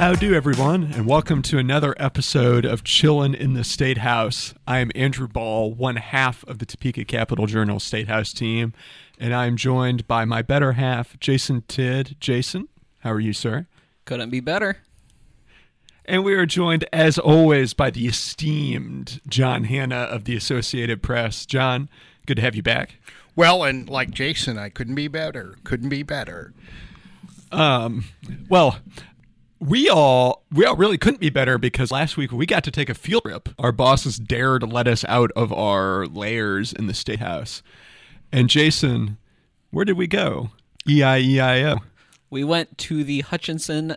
do, how do, everyone, and welcome to another episode of Chillin' in the State House. I am Andrew Bahl, one half of the Topeka Capital Journal State House team, and I am joined by my better half, Jason Tidd. Jason, how are you, sir? Couldn't be better. And we are joined, as always, by the esteemed John Hanna of the Associated Press. John, good to have you back. Well, and like Jason, I couldn't be better. Couldn't be better. Um, well, we all we all really couldn't be better because last week we got to take a field trip. Our bosses dared let us out of our lairs in the state house. And Jason, where did we go? E I E I O. We went to the Hutchinson,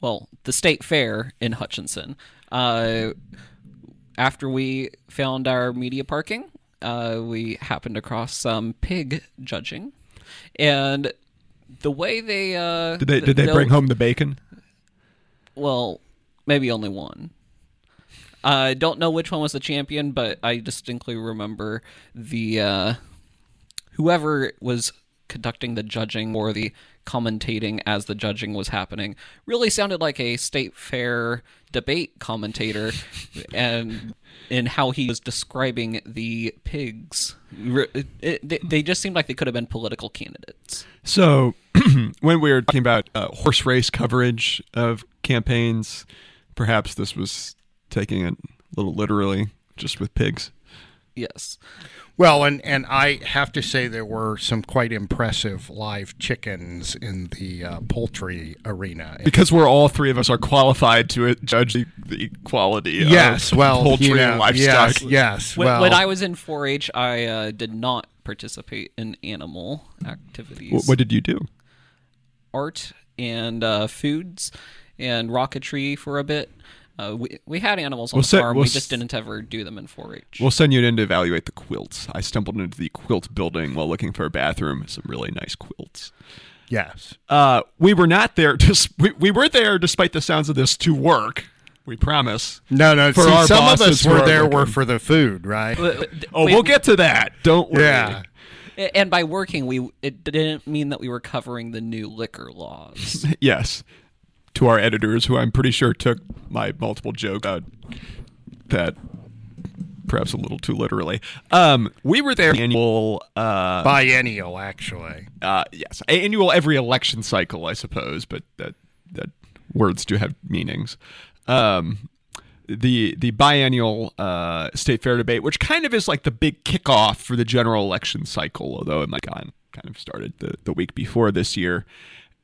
well, the state fair in Hutchinson. Uh, after we found our media parking, uh, we happened across some pig judging, and the way they uh, Did they did they bring home the bacon? Well, maybe only one. I don't know which one was the champion, but I distinctly remember the uh, whoever was conducting the judging or the commentating as the judging was happening. Really sounded like a state fair debate commentator and in how he was describing the pigs. It- they- they just seemed like they could have been political candidates. So when we were talking about uh, horse race coverage of campaigns, perhaps this was taking it a little literally, just with pigs. Yes Well, and and I have to say there were some quite impressive live chickens in the uh, poultry arena. Because we're all three of us are qualified to judge the, the quality yes, of well, poultry you know, and livestock. Yes, yes. When, well, when I was in 4-H, I uh, did not participate in animal activities, Wh- What did you do? art and uh, foods, and rocketry for a bit. Uh, we we had animals on We'll the set- farm. we'll we s- just didn't ever do them in 4-H. We'll send you in to evaluate the quilts. I stumbled into the quilt building while looking for a bathroom. Some really nice quilts. yes. Uh, we were not there. Just we, we were there, despite the sounds of this, to work. We promise. No, no. For see, our some of us were are there were for the food, right? Oh, We- we'll get to that. Don't worry. yeah. and by working, we it didn't mean that we were covering the new liquor laws. Yes. To our editors, who I'm pretty sure took my multiple joke out that perhaps a little too literally. Um, we were there annual uh, Biennial, actually. uh, yes, annual every election cycle, I suppose, but that that words do have meanings. Um, the the biennial uh, state fair debate, which kind of is like the big kickoff for the general election cycle, although it might gone kind of started the, the week before this year,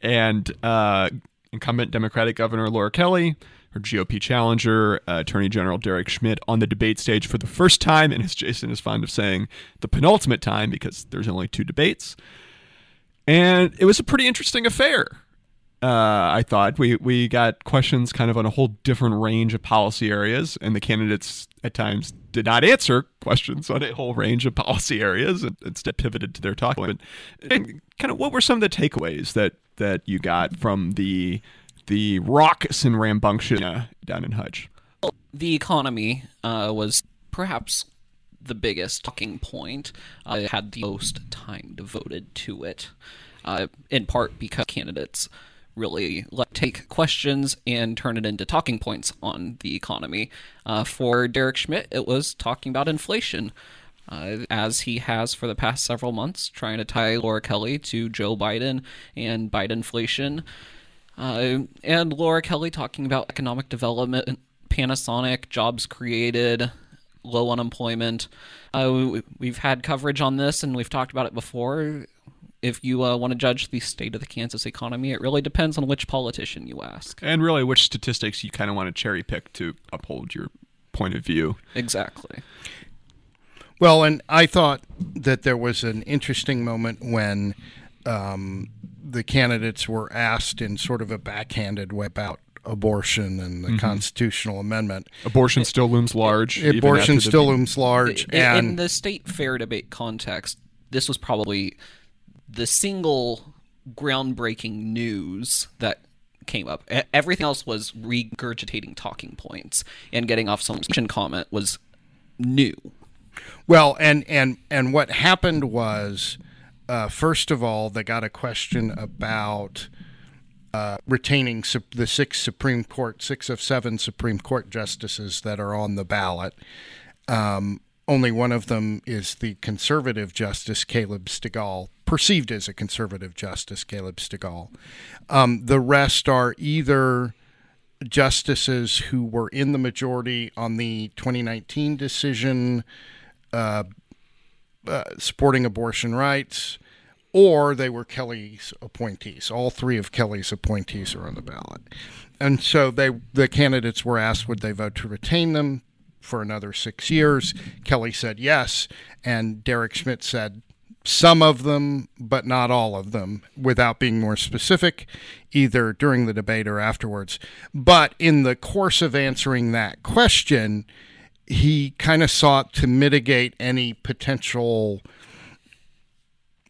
and uh, incumbent Democratic Governor Laura Kelly. Her GOP challenger, uh, Attorney General Derek Schmidt, on the debate stage for the first time, and as Jason is fond of saying, the penultimate time because there's only two debates and it was a pretty interesting affair. Uh, I thought we we got questions kind of on a whole different range of policy areas, and the candidates at times did not answer questions on a whole range of policy areas, and instead pivoted to their talk. And, and kind of what were some of the takeaways that that you got from the the raucous and rambunctious down in Hutch? the economy uh, was perhaps the biggest talking point. It had the most time devoted to it, uh, in part because candidates really let take questions and turn it into talking points on the economy. Uh, for Derek Schmidt, it was talking about inflation. Uh, as he has for the past several months, trying to tie Laura Kelly to Joe Biden and Bidenflation. Uh, and Laura Kelly talking about economic development, Panasonic, jobs created, low unemployment. Uh, we, we've had coverage on this and we've talked about it before. If you uh, want to judge the state of the Kansas economy, it really depends on which politician you ask. And really, which statistics you kind of want to cherry pick to uphold your point of view? Exactly. Well, and I thought that there was an interesting moment when um, the candidates were asked in sort of a backhanded way about abortion and the constitutional amendment. Abortion still looms large. even Abortion after the- still looms large, In, and in the state fair debate context, this was probably the single groundbreaking news that came up. E- Everything else was regurgitating talking points and getting off some comment was new. Well, and and and what happened was, uh, first of all, they got a question about uh, retaining sup- the six Supreme Court, six of seven Supreme Court justices that are on the ballot. Um, only one of them is the conservative justice, Caleb Stegall, perceived as a conservative justice, Caleb Stegall. Um, the rest are either justices who were in the majority on the 2019 decision uh, uh, supporting abortion rights, or they were Kelly's appointees. All three of Kelly's appointees are on the ballot. And so they the candidates were asked would they vote to retain them for another six years. Kelly said yes, and Derek Schmidt said some of them, but not all of them, without being more specific, either during the debate or afterwards. But in the course of answering that question, he kind of sought to mitigate any potential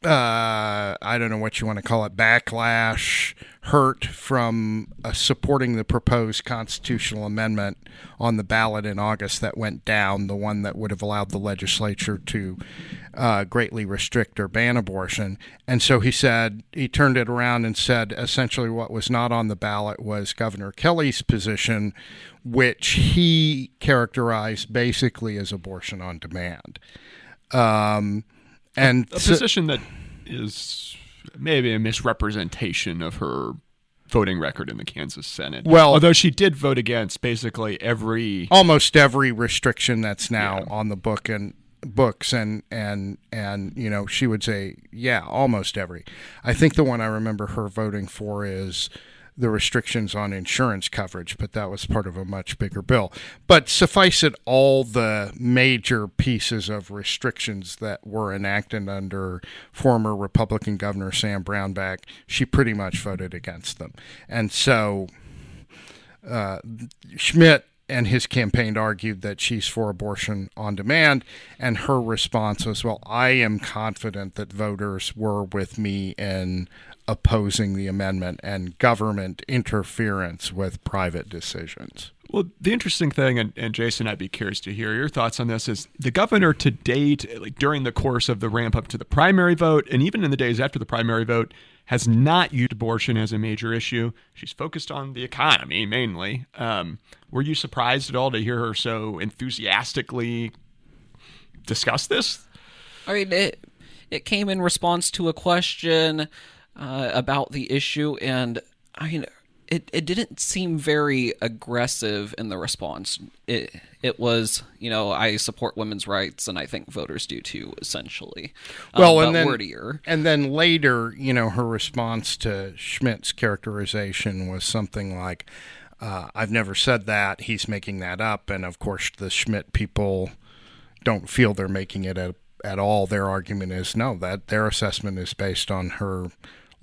uh, I don't know what you want to call it, backlash, hurt from uh, supporting the proposed constitutional amendment on the ballot in August that went down, the one that would have allowed the legislature to uh, greatly restrict or ban abortion. And so he said, he turned it around and said essentially what was not on the ballot was Governor Kelly's position, which he characterized basically as abortion on demand. Um, and a position that is maybe a misrepresentation of her voting record in the Kansas Senate. Well- although she did vote against basically every almost every restriction that's now Yeah. on the book and books and and and you know she would say yeah almost every i think the one i remember her voting for is the restrictions on insurance coverage but that was part of a much bigger bill. But suffice it all the major pieces of restrictions that were enacted under former republican governor sam brownback she pretty much voted against them. And so uh, Schmidt and his campaign argued that she's for abortion on demand, and her response was, "Well, I am confident that voters were with me in opposing the amendment and government interference with private decisions." Well, the interesting thing, and, and Jason, I'd be curious to hear your thoughts on this, is the governor to date, like during the course of the ramp up to the primary vote, and even in the days after the primary vote, has not used abortion as a major issue. She's focused on the economy mainly. Um, were you surprised at all to hear her so enthusiastically discuss this? I mean, it it came in response to a question uh, about the issue, and I mean, it, it didn't seem very aggressive in the response. It it was, you know, I support women's rights, and I think voters do too. Essentially, Um, Well, but and then wordier. and then later, you know, her response to Schmidt's characterization was something like, uh, "I've never said that. He's making that up." And of course, the Schmidt people don't feel they're making it at, at all. Their argument is no, that their assessment is based on her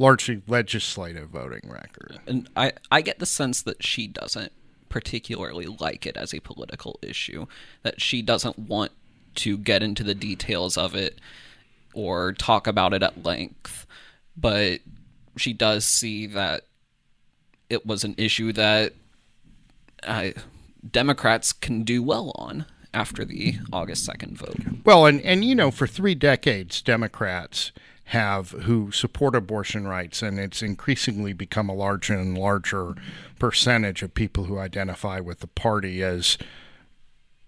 largely legislative voting record. and I, I get the sense that she doesn't particularly like it as a political issue that she doesn't want to get into the details of it or talk about it at length but she does see that it was an issue that uh, democrats can do well on after the august 2nd vote Well, and, and you know, for three decades, Democrats have who support abortion rights, and it's increasingly become a larger and larger percentage of people who identify with the party as,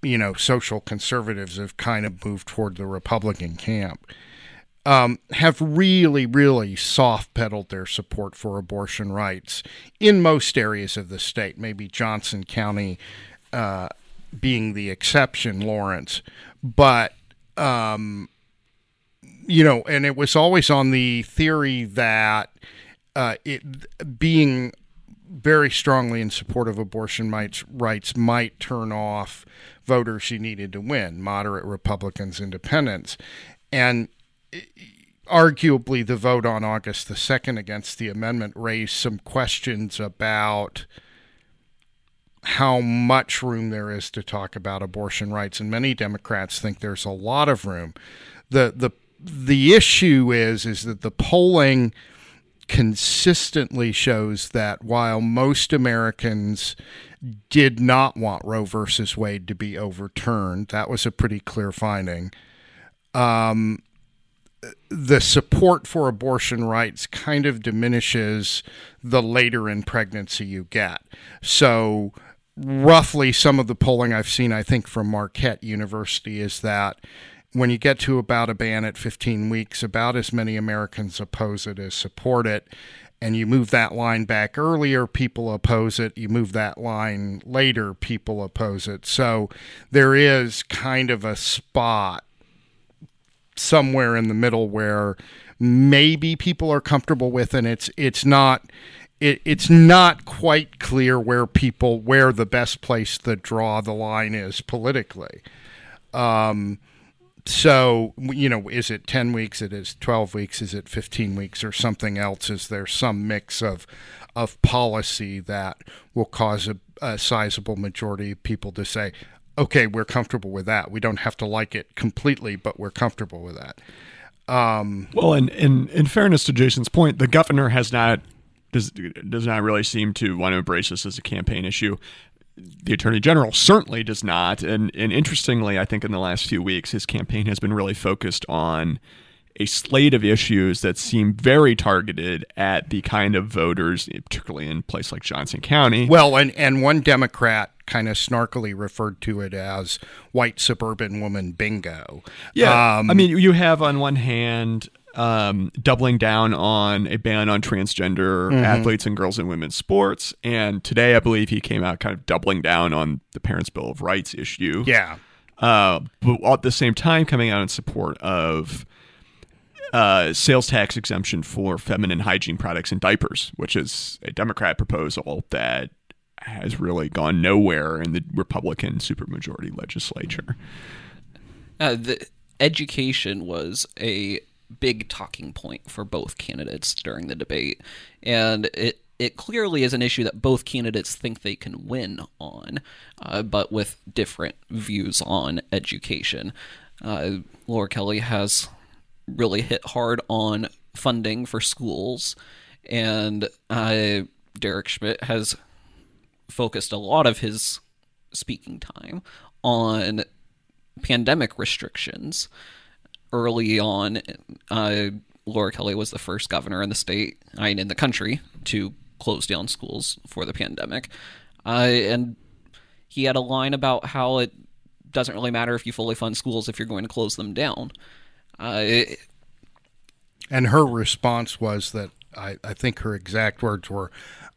you know, social conservatives have kind of moved toward the Republican camp. Um, have really, really soft pedaled their support for abortion rights in most areas of the state. Maybe Johnson County uh, being the exception, Lawrence. But um, you know, and it was always on the theory that uh, it being very strongly in support of abortion rights, rights might turn off voters you needed to win, moderate Republicans, independents, and arguably the vote on August the 2nd against the amendment raised some questions about how much room there is to talk about abortion rights. And many democrats think there's a lot of room. The the the issue is is that the polling consistently shows that while most Americans did not want Roe versus Wade to be overturned, that was a pretty clear finding. Um, the support for abortion rights kind of diminishes the later in pregnancy you get. So, roughly, some of the polling I've seen, I think, from Marquette University is that when you get to about a ban at 15 weeks, about as many Americans oppose it as support it. And you move that line back earlier, people oppose it. You move that line later, people oppose it. So there is kind of a spot somewhere in the middle where maybe people are comfortable with and it's it's not it, it's not quite clear where people where the best place to draw the line is politically um, so you know is it 10 weeks it is 12 weeks is it 15 weeks or something else is there some mix of of policy that will cause a, a sizable majority of people to say okay, we're comfortable with that. We don't have to like it completely, but we're comfortable with that. Um, well, and in in fairness to Jason's point, the governor has not does does not really seem to want to embrace this as a campaign issue. The attorney general certainly does not, and and interestingly, I think in the last few weeks, his campaign has been really focused on a slate of issues that seem very targeted at the kind of voters, particularly in a place like Johnson County. Well, and and one Democrat kind of snarkily referred to it as white suburban woman bingo. Yeah. Um, I mean, you have on one hand um, doubling down on a ban on transgender mm-hmm. athletes and girls and women's sports. And today, I believe he came out kind of doubling down on the Parents' Bill of Rights issue. Yeah. Uh, but at the same time, coming out in support of uh, sales tax exemption for feminine hygiene products and diapers, which is a Democrat proposal that has really gone nowhere in the Republican supermajority legislature. Uh, the education was a big talking point for both candidates during the debate, and it it clearly is an issue that both candidates think they can win on, uh, but with different views on education. Uh, Laura Kelly has really hit hard on funding for schools, and uh, Derek Schmidt has focused a lot of his speaking time on pandemic restrictions. Early on, uh, Laura Kelly was the first governor in the state, I mean, in the country, to close down schools for the pandemic. Uh, and he had a line about how it doesn't really matter if you fully fund schools if you're going to close them down. Uh, and her response was that I, I think her exact words were,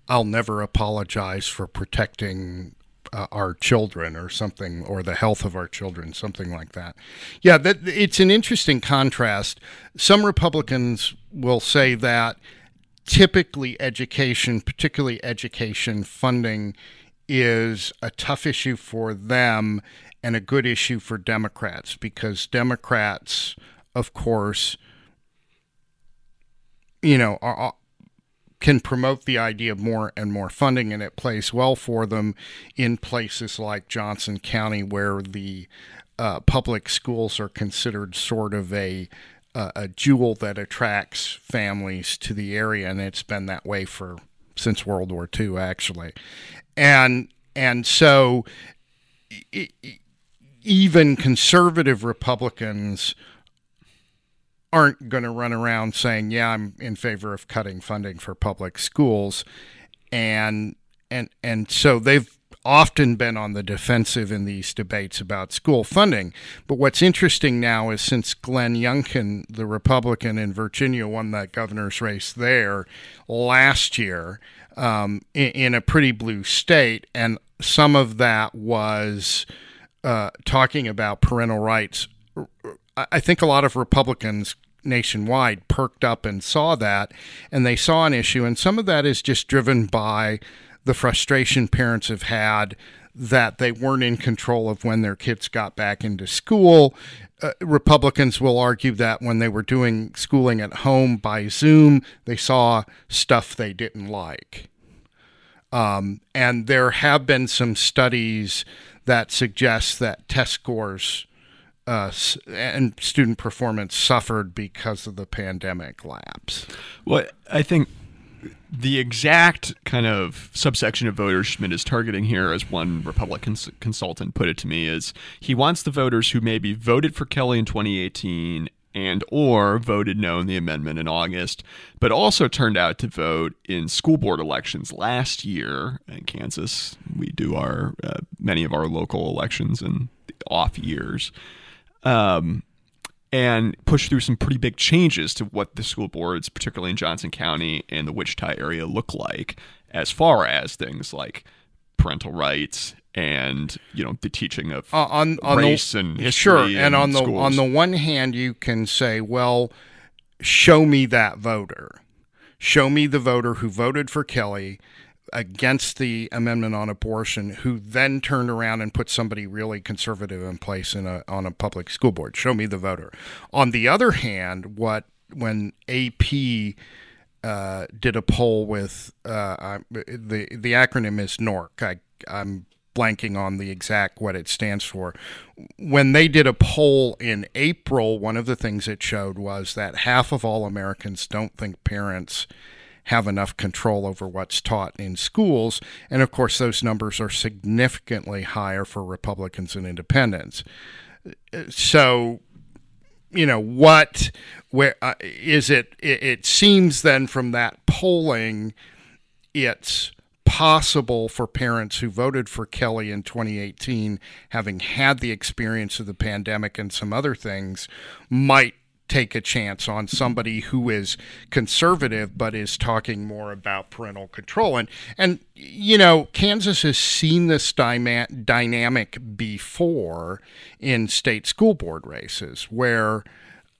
I'll never apologize for protecting uh, our children or something, or the health of our children, something like that. Yeah, that, it's an interesting contrast. Some Republicans will say that typically education, particularly education funding, is a tough issue for them and a good issue for Democrats because Democrats, of course, you know, are, can promote the idea of more and more funding, and it plays well for them in places like Johnson County, where the uh, public schools are considered sort of a uh, a jewel that attracts families to the area, and it's been that way for since World War II, actually, and and so it, even conservative Republicans aren't going to run around saying, "Yeah, I'm in favor of cutting funding for public schools," and and and so they've often been on the defensive in these debates about school funding. But what's interesting now is since Glenn Youngkin, the Republican in Virginia, won that governor's race there last year um, in, in, a pretty blue state, and some of that was uh, talking about parental rights. I think a lot of Republicans nationwide perked up and saw that, and they saw an issue. And some of that is just driven by the frustration parents have had that they weren't in control of when their kids got back into school. Uh, Republicans will argue that when they were doing schooling at home by Zoom, they saw stuff they didn't like. Um, and there have been some studies that suggest that test scores uh, and student performance suffered because of the pandemic lapse. Well, I think the exact kind of subsection of voters Schmidt is targeting here, as one Republican consultant put it to me, is he wants the voters who maybe voted for Kelly in 2018 and or voted no in the amendment in August, but also turned out to vote in school board elections last year in Kansas. We do our uh, many of our local elections in off years. Um, and push through some pretty big changes to what the school boards, particularly in Johnson County and the Wichita area, look like as far as things like parental rights and you know the teaching of Uh, on on race the, and history sure and in on the on the one hand you can say well show me that voter. Show me the voter who voted for kelly against the amendment on abortion who then turned around and put somebody really conservative in place in a on a public school board show me the voter on the other hand what when ap uh, did a poll with uh, the the acronym is NORC. I, I'm blanking on the exact what it stands for. When they did a poll in April, one of the things it showed was that half of all Americans don't think parents have enough control over what's taught in schools, and of course those numbers are significantly higher for Republicans and Independents. So you know what where uh, is it, it it seems then from that polling it's possible for parents who voted for Kelly in 2018 having had the experience of the pandemic and some other things might take a chance on somebody who is conservative but is talking more about parental control. And and you know Kansas has seen this dynamic before in state school board races where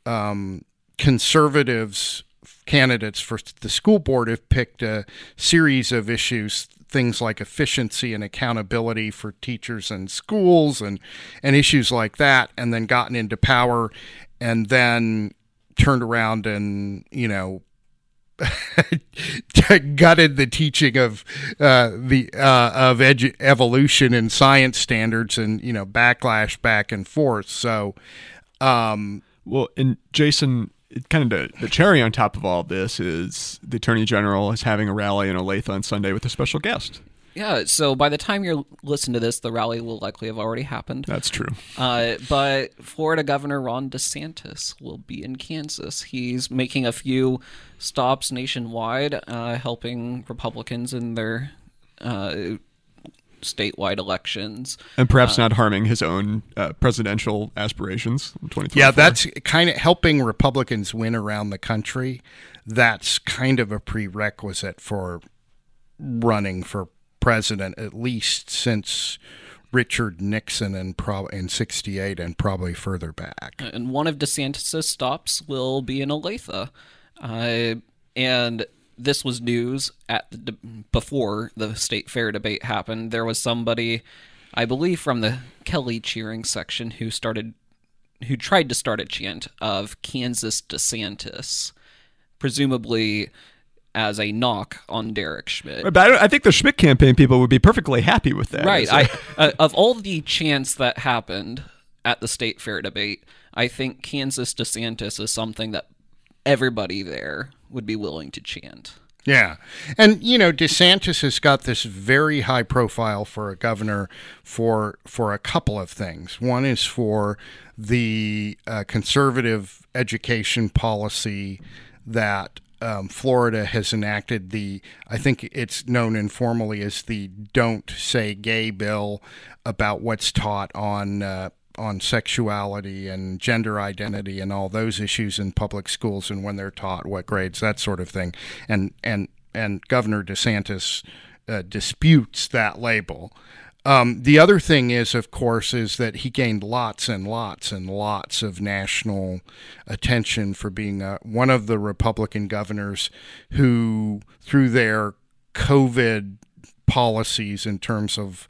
um, conservatives candidates for the school board have picked a series of issues things like efficiency and accountability for teachers and schools and and issues like that and then gotten into power and then turned around and you know gutted the teaching of uh, the uh, of edu- evolution and science standards and you know backlash back and forth so um, Well, and Jason, kind of the, the cherry on top of all this is the Attorney General is having a rally in Olathe on Sunday with a special guest. Yeah, so by the time you're listening to this, the rally will likely have already happened. That's true. Uh, but Florida Governor Ron DeSantis will be in Kansas. He's making a few stops nationwide, uh, helping Republicans in their uh, statewide elections. And perhaps not harming his own uh, presidential aspirations in 2024. Yeah, that's kind of helping Republicans win around the country. That's kind of a prerequisite for running for president, at least since Richard Nixon in, prob- in 68 and probably further back. and one of DeSantis' stops will be in Olathe. Uh, and this was news at the before the state fair debate happened. There was somebody, I believe, from the Kelly cheering section who started, who tried to start a chant of Kansas DeSantis, presumably as a knock on Derek Schmidt. But I, I think the Schmidt campaign people would be perfectly happy with that. Right. It's I uh, of all the chants that happened at the state fair debate, I think Kansas DeSantis is something that everybody there would be willing to chant. Yeah. And you know, DeSantis has got this very high profile for a governor for for a couple of things. One is for the uh, conservative education policy that um, Florida has enacted the I think it's known informally as the "Don't Say Gay" bill about what's taught on uh, on sexuality and gender identity and all those issues in public schools and when they're taught, what grades, that sort of thing. And and and Governor DeSantis uh, disputes that label. Um, the other thing is, of course, is that he gained lots and lots and lots of national attention for being uh, one of the Republican governors who, through their COVID policies in terms of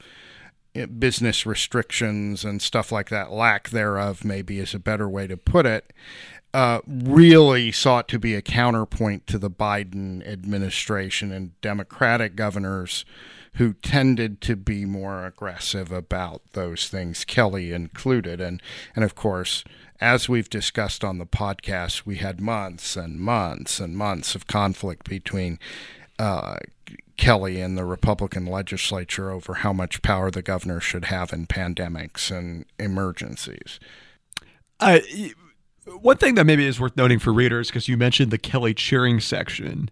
eh, business restrictions and stuff like that, lack thereof, maybe is a better way to put it, uh, really sought to be a counterpoint to the Biden administration and Democratic governors who tended to be more aggressive about those things, Kelly included. And, and of course, as we've discussed on the podcast, we had months and months and months of conflict between uh, Kelly and the Republican legislature over how much power the governor should have in pandemics and emergencies. Uh, One thing that maybe is worth noting for readers, because you mentioned the Kelly cheering section,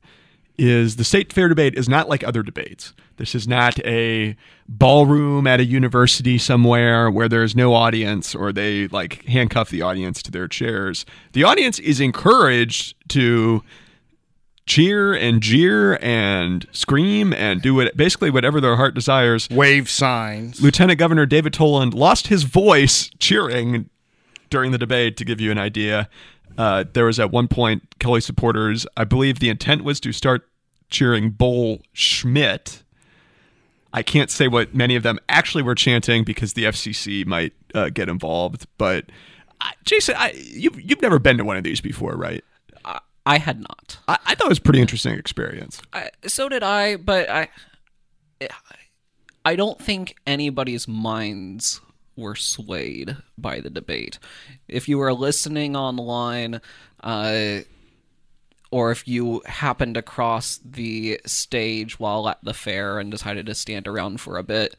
is the state fair debate is not like other debates. This is not a ballroom at a university somewhere where there's no audience or they like handcuff the audience to their chairs. The audience is encouraged to cheer and jeer and scream and do it basically whatever their heart desires. Wave signs. Lieutenant Governor David Toland lost his voice cheering during the debate to give you an idea. Uh, there was at one point Kelly supporters, I believe the intent was to start cheering Bull Schmidt. I can't say what many of them actually were chanting because the FCC might uh, get involved. But uh, Jason, I, you've you've never been to one of these before, right? I, I had not. I, I thought it was a pretty interesting experience. I, so did I, but I, I don't think anybody's minds were swayed by the debate. If you were listening online, uh, or if you happened across the stage while at the fair and decided to stand around for a bit,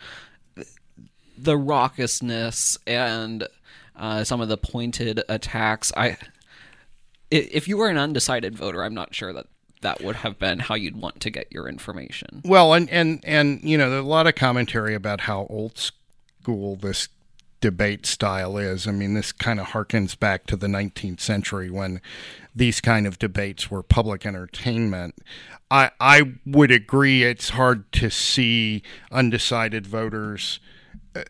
the raucousness and uh, some of the pointed attacks, I. If you were an undecided voter, I'm not sure that that would have been how you'd want to get your information. Well, and and and you know, there's a lot of commentary about how old school this debate style is. I mean, this kind of harkens back to the 19th century when these kind of debates were public entertainment. I I would agree it's hard to see undecided voters uh,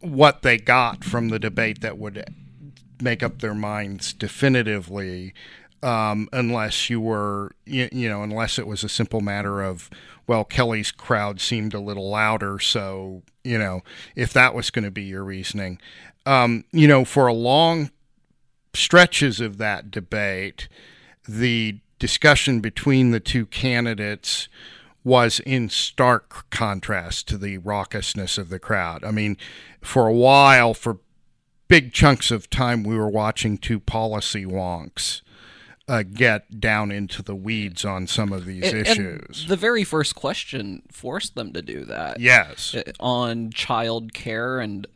what they got from the debate that would make up their minds definitively um, unless you were you, you know unless it was a simple matter of well Kelly's crowd seemed a little louder so you know if that was going to be your reasoning um, you know for a long stretches of that debate the discussion between the two candidates was in stark contrast to the raucousness of the crowd. I mean, for a while, for big chunks of time, we were watching two policy wonks uh, get down into the weeds on some of these And- and issues. the very first question forced them to do that. yes. uh, on child care and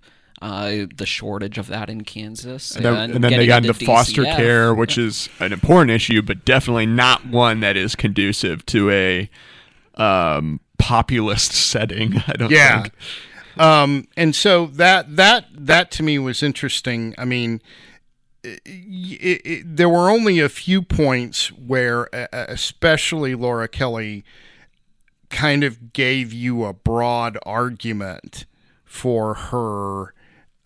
uh, the shortage of that in Kansas. And then, and then they got into into foster DCF. care, which is an important issue, but definitely not one that is conducive to a um, populist setting. I don't Yeah. think. Um, and so that that that to me was interesting. I mean, it, it, there were only a few points where, especially Laura Kelly, kind of gave you a broad argument for her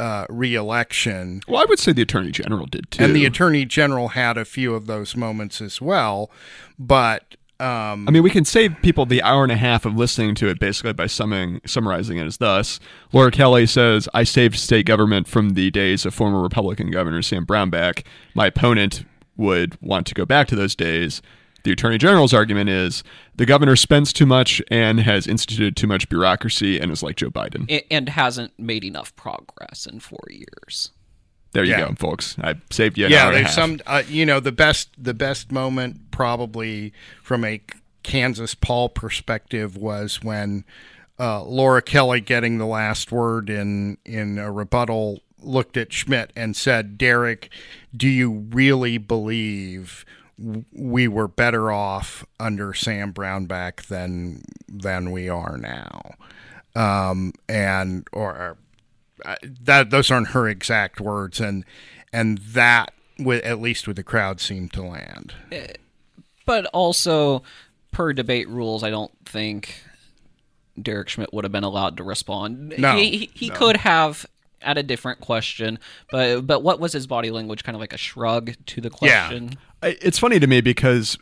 uh, reelection. Well, I would say the attorney general did too. And the attorney general had a few of those moments as well, but um, I mean, we can save people the hour and a half of listening to it basically by summing, summarizing it as thus. Laura Kelly says, I saved state government from the days of former Republican Governor Sam Brownback. My opponent would want to go back to those days. The Attorney General's argument is the governor spends too much and has instituted too much bureaucracy and is like Joe Biden. And hasn't made enough progress in four years. There you Yeah. go, folks. I saved you yeah, hour and a there's some. Uh, you know, the best the best moment probably from a Kansas Paul perspective was when uh, Laura Kelly getting the last word in in a rebuttal looked at Schmidt and said, "Derek, do you really believe?" We were better off under Sam Brownback than than we are now, um, and or that those aren't her exact words, and and that with at least with the crowd seemed to land. Eh, but also, per debate rules, I don't think Derek Schmidt would have been allowed to respond. No, he, he, he could have at a different question, but but what was his body language? Kind of like a shrug to the question. I- it's funny to me because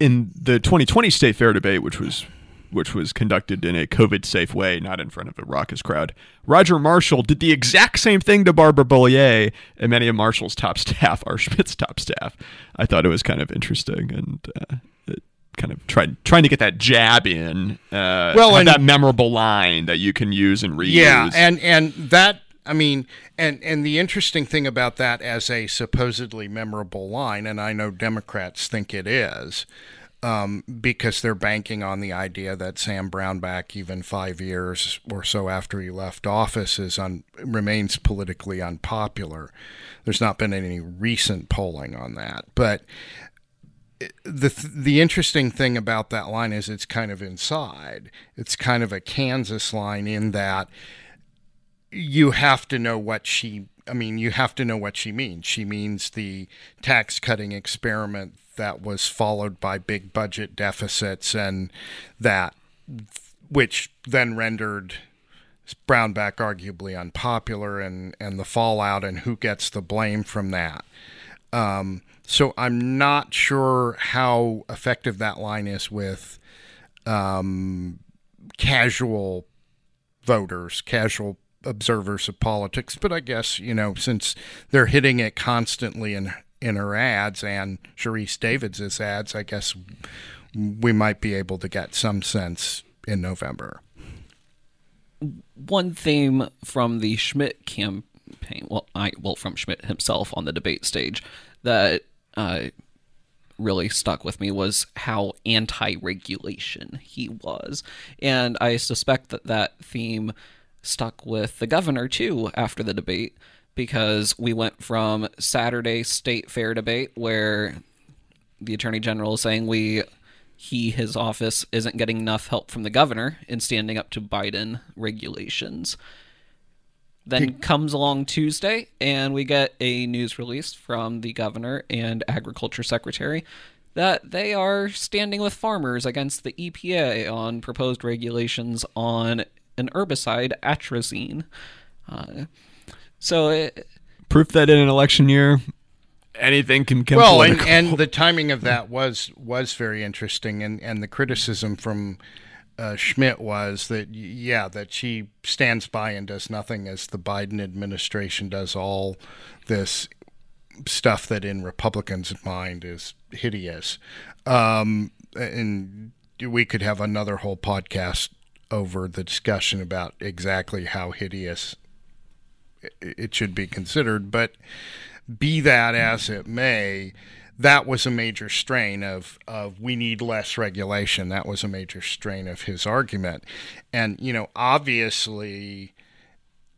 in the 2020 state fair debate, which was which was conducted in a COVID safe way, not in front of a raucous crowd, Roger Marshall did the exact same thing to Barbara Bollier and many of Marshall's top staff, our Schmidt's top staff. I thought it was kind of interesting and. Uh, it Kind of trying trying to get that jab in, uh, Well, and- that memorable line that you can use and reuse. Yeah, and and that I mean, and and the interesting thing about that as a supposedly memorable line, and I know Democrats think it is, um, because they're banking on the idea that Sam Brownback, even five years or so after he left office, is un- remains politically unpopular. There's not been any recent polling on that, but the the interesting thing about that line is it's kind of inside. It's kind of a Kansas line in that you have to know what she I mean, you have to know what she means. She means the tax cutting experiment that was followed by big budget deficits and that which then rendered Brownback arguably unpopular and and the fallout and who gets the blame from that. Um, so I'm not sure how effective that line is with um, casual voters, casual observers of politics. But I guess you know since they're hitting it constantly in in her ads and Sharice Davids' ads, I guess we might be able to get some sense in November. One theme from the Schmidt campaign, well, I well from Schmidt himself on the debate stage that uh, really stuck with me was how anti-regulation he was, and I suspect that that theme stuck with the governor too after the debate because we went from Saturday state fair debate where the attorney general is saying we he his office isn't getting enough help from the governor in standing up to Biden regulations then comes along Tuesday, and we get a news release from the governor and agriculture secretary that they are standing with farmers against the EPA on proposed regulations on an herbicide, atrazine. Uh, so, it, proof that in an election year, anything can come. Well, and, and the timing of that was was very interesting, and and the criticism from uh, Schmidt was that yeah that she stands by and does nothing as the Biden administration does all this stuff that in Republicans' mind is hideous, um, and we could have another whole podcast over the discussion about exactly how hideous it should be considered, but be that as it may that was a major strain of, of we need less regulation. That was a major strain of his argument. And, you know, obviously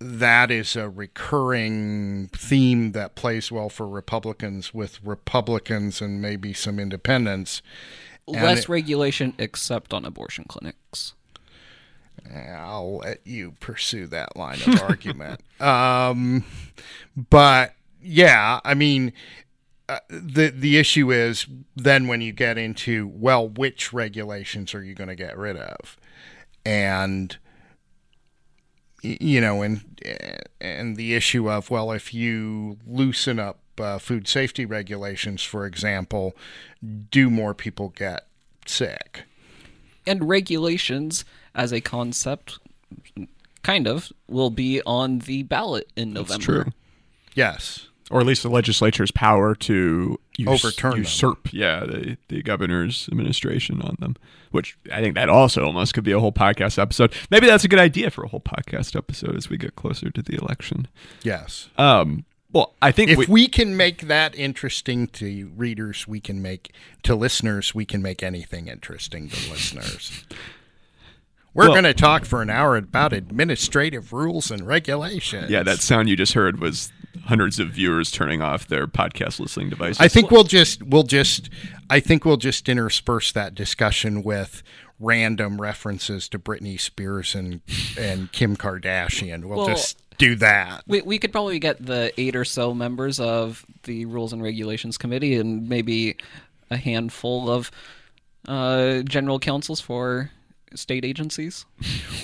that is a recurring theme that plays well for Republicans with Republicans and maybe some independents. Less it, regulation except on abortion clinics. I'll let you pursue that line of argument. Um, but yeah, I mean, uh, the the issue is then when you get into well, which regulations are you going to get rid of, and you know, and and the issue of well, if you loosen up uh, food safety regulations, for example, do more people get sick? And regulations as a concept, kind of, will be on the ballot in November. That's true. Yes or at least the legislature's power to us- overturn usurp, them. yeah, the, the governor's administration on them. Which I think that also almost could be a whole podcast episode. Maybe that's a good idea for a whole podcast episode as we get closer to the election. Yes. Um. Well, I think if we, we can make that interesting to readers, we can make to listeners, we can make anything interesting to listeners. We're well, going to talk for an hour about administrative rules and regulations. Yeah, that sound you just heard was hundreds of viewers turning off their podcast listening devices. I think we'll just we'll just I think we'll just intersperse that discussion with random references to Britney Spears and and Kim Kardashian. We'll, well just do that. We we could probably get the eight or so members of the Rules and Regulations Committee and maybe a handful of uh, general counsels for state agencies?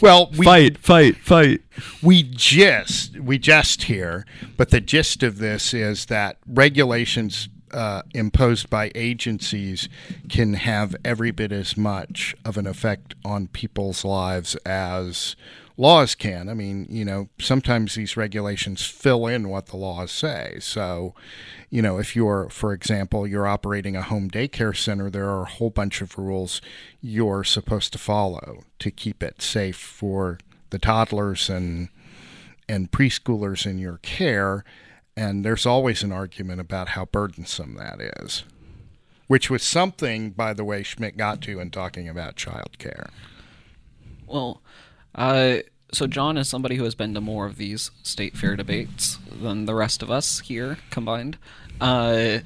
Well, we, fight, fight, fight. We just we just here, but the gist of this is that regulations uh, imposed by agencies can have every bit as much of an effect on people's lives as laws can. I mean, you know, sometimes these regulations fill in what the laws say. So, you know, if you're, for example, you're operating a home daycare center, there are a whole bunch of rules you're supposed to follow to keep it safe for the toddlers and and preschoolers in your care. And there's always an argument about how burdensome that is. which was something, by the way, Schmidt got to in talking about childcare. Well, uh, so John is somebody who has been to more of these state fair debates than the rest of us here combined. Uh,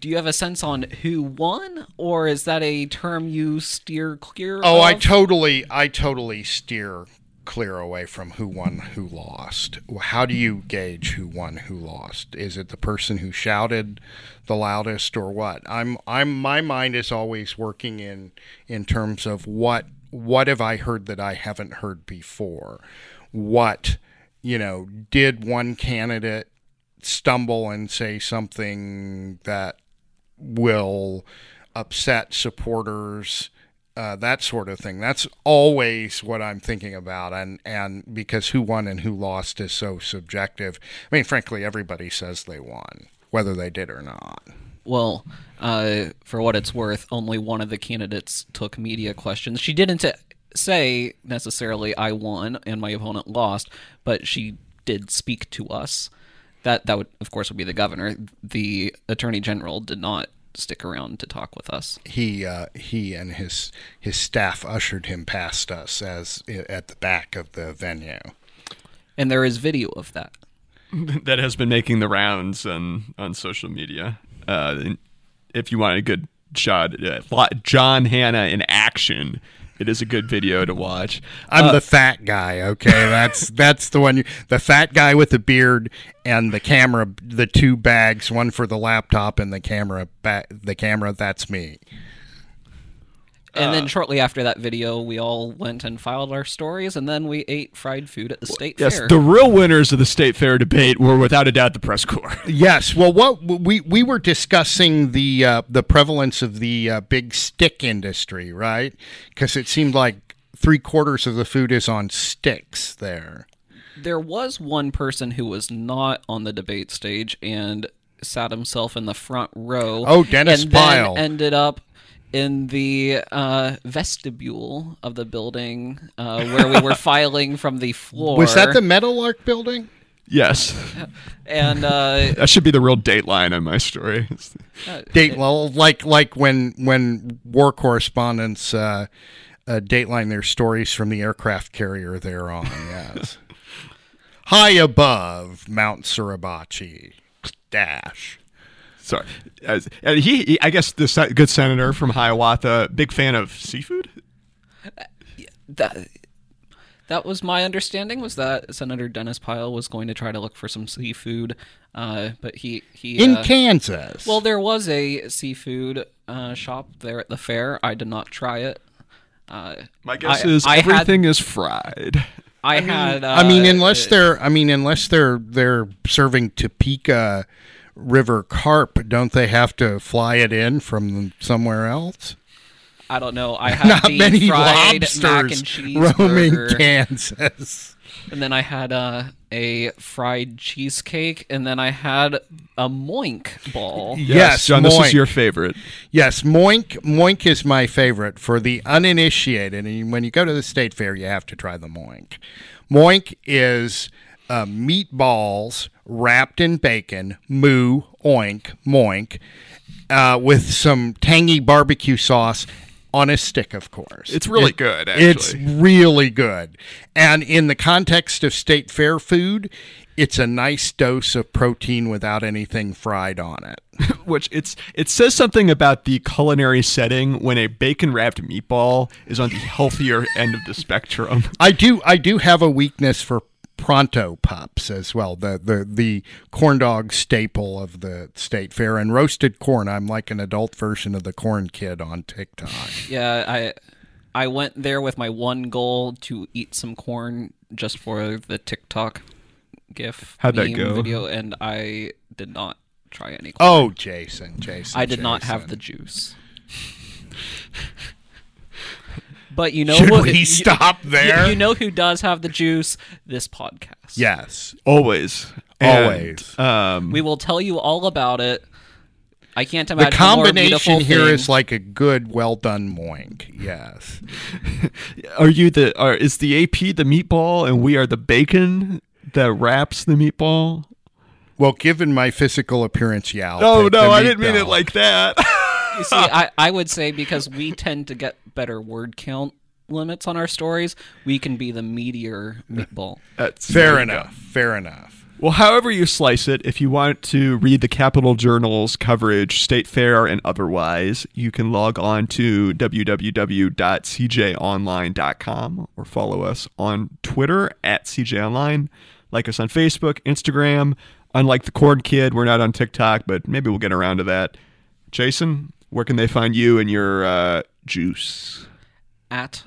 do you have a sense on who won, or is that a term you steer clear? Oh, I totally, I totally steer clear away from who won, who lost. How do you gauge who won, who lost? Is it the person who shouted the loudest, or what? I'm, I'm, my mind is always working in in terms of what, what have I heard that I haven't heard before? What, you know, did one candidate stumble and say something that will upset supporters? uh, that sort of thing. That's always what I'm thinking about, and and because who won and who lost is so subjective. I mean, frankly, everybody says they won, whether they did or not. Well, uh, for what it's worth, only one of the candidates took media questions. She didn't say necessarily I won and my opponent lost, but she did speak to us. That that would, of course, would be the governor. The attorney general did not stick around to talk with us. He uh, he and his his staff ushered him past us as at the back of the venue. And there is video of that. that has been making the rounds on on social media. Uh, if you want a good shot, uh, John Hanna in action it is a good video to watch. I'm uh, the fat guy. Okay, that's that's the one. You, the fat guy with the beard and the camera, the two bags, one for the laptop and the camera. Ba- the camera. That's me. And uh, then shortly after that video, we all went and filed our stories, and then we ate fried food at the state yes, fair. Yes, the real winners of the state fair debate were without a doubt the press corps. yes, well, what we we were discussing the uh, the prevalence of the uh, big stick industry, right? Because it seemed like three quarters of the food is on sticks there. There was one person who was not on the debate stage and sat himself in the front row. Oh, Dennis and Pyle ended up in the uh, vestibule of the building uh, where we were filing from the floor. Was that the Meadowlark building? Yes. And uh, that should be the real dateline on my story. Uh, Date well, like like when when war correspondents uh, uh, dateline their stories from the aircraft carrier they're on. Yes. High above Mount Suribachi dash. Sorry, As, and he, he, I guess, the good senator from Hiawatha, big fan of seafood. That that was my understanding. Was that Senator Dennis Pyle was going to try to look for some seafood, uh, but he he in uh, Kansas. Well, there was a seafood uh, shop there at the fair. I did not try it. Uh, my guess I, is I everything had, is fried. I, I mean, had. I mean, unless uh, they're. I mean, unless they're they're serving Topeka river carp, don't they have to fly it in from somewhere else? I don't know. I had Not many fried lobsters mac and cheese roaming. Kansas. And then I had uh, a fried cheesecake, and then I had a moink ball. Yes, yes John, moink. this is your favorite. Yes, moink. Moink is my favorite for the uninitiated. And when you go to the state fair, you have to try the moink. Moink is uh, meatballs wrapped in bacon, moo, oink, moink, uh, with some tangy barbecue sauce on a stick, of course. It's really it, good, actually. It's really good. And in the context of state fair food, it's a nice dose of protein without anything fried on it. Which it's it says something about the culinary setting when a bacon wrapped meatball is on the healthier end of the spectrum. I do I do have a weakness for pronto pups as well the the the corn dog staple of the state fair and roasted corn i'm like an adult version of the corn kid on tiktok yeah i i went there with my one goal to eat some corn just for the tiktok gif how'd that go video and i did not try any corn. oh jason jason i did jason. not have the juice but you know Should what? we you, stop there? You, you, know who does have the juice? This podcast. Yes, always, always. And, um, we will tell you all about it. I can't imagine the combination here thing. is like a good, well done moink. Yes. are you the? Are, is the AP the meatball and we are the bacon that wraps the meatball? Well, given my physical appearance, yeah. I'll no, no, I didn't mean it like that. You see, I, I would say because we tend to get better word count limits on our stories, we can be the meteor meatball. Uh, That's Fair there go. enough. Fair enough. Well, however you slice it, if you want to read the Capital Journal's coverage, State Fair and otherwise, you can log on to www.cjonline.com or follow us on Twitter at CJOnline. Like us on Facebook, Instagram. Unlike the Corn Kid, we're not on TikTok, but maybe we'll get around to that. Jason, where can they find you and your uh, juice? At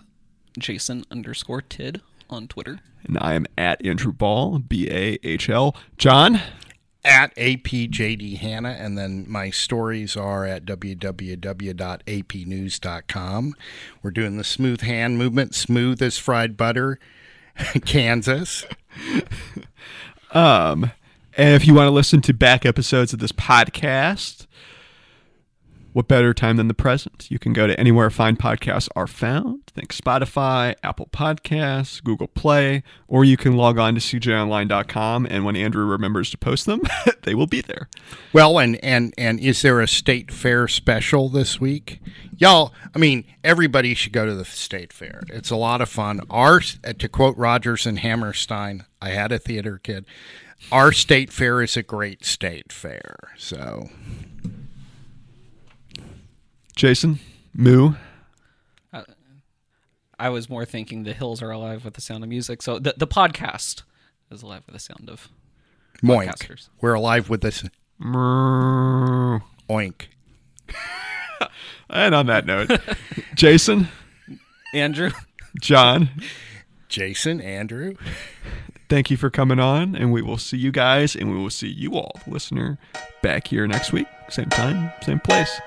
Jason underscore Tidd on Twitter. And I am at Andrew Bahl, B A H L. John? At APJD Hanna, and then my stories are at www.apnews.com. We're doing the smooth hand movement, smooth as fried butter, Kansas. Um, and if you want to listen to back episodes of this podcast, what better time than the present? You can go to anywhere fine podcasts are found. Think Spotify, Apple Podcasts, Google Play, or you can log on to cjonline.com. And when Andrew remembers to post them, they will be there. Well, and and and is there a state fair special this week? Y'all, I mean, everybody should go to the state fair. It's a lot of fun. Our, uh, to quote Rodgers and Hammerstein, I had a theater kid. Our state fair is a great state fair. So, Jason, Moo, I was more thinking the hills are alive with the sound of music. So the, the podcast is alive with the sound of moink. Podcasters. We're alive with this Moo. oink. And on that note, Jason, Andrew. John, Jason, Andrew. thank you for coming on. And we will see you guys and we will see you all, listener, back here next week. Same time, same place.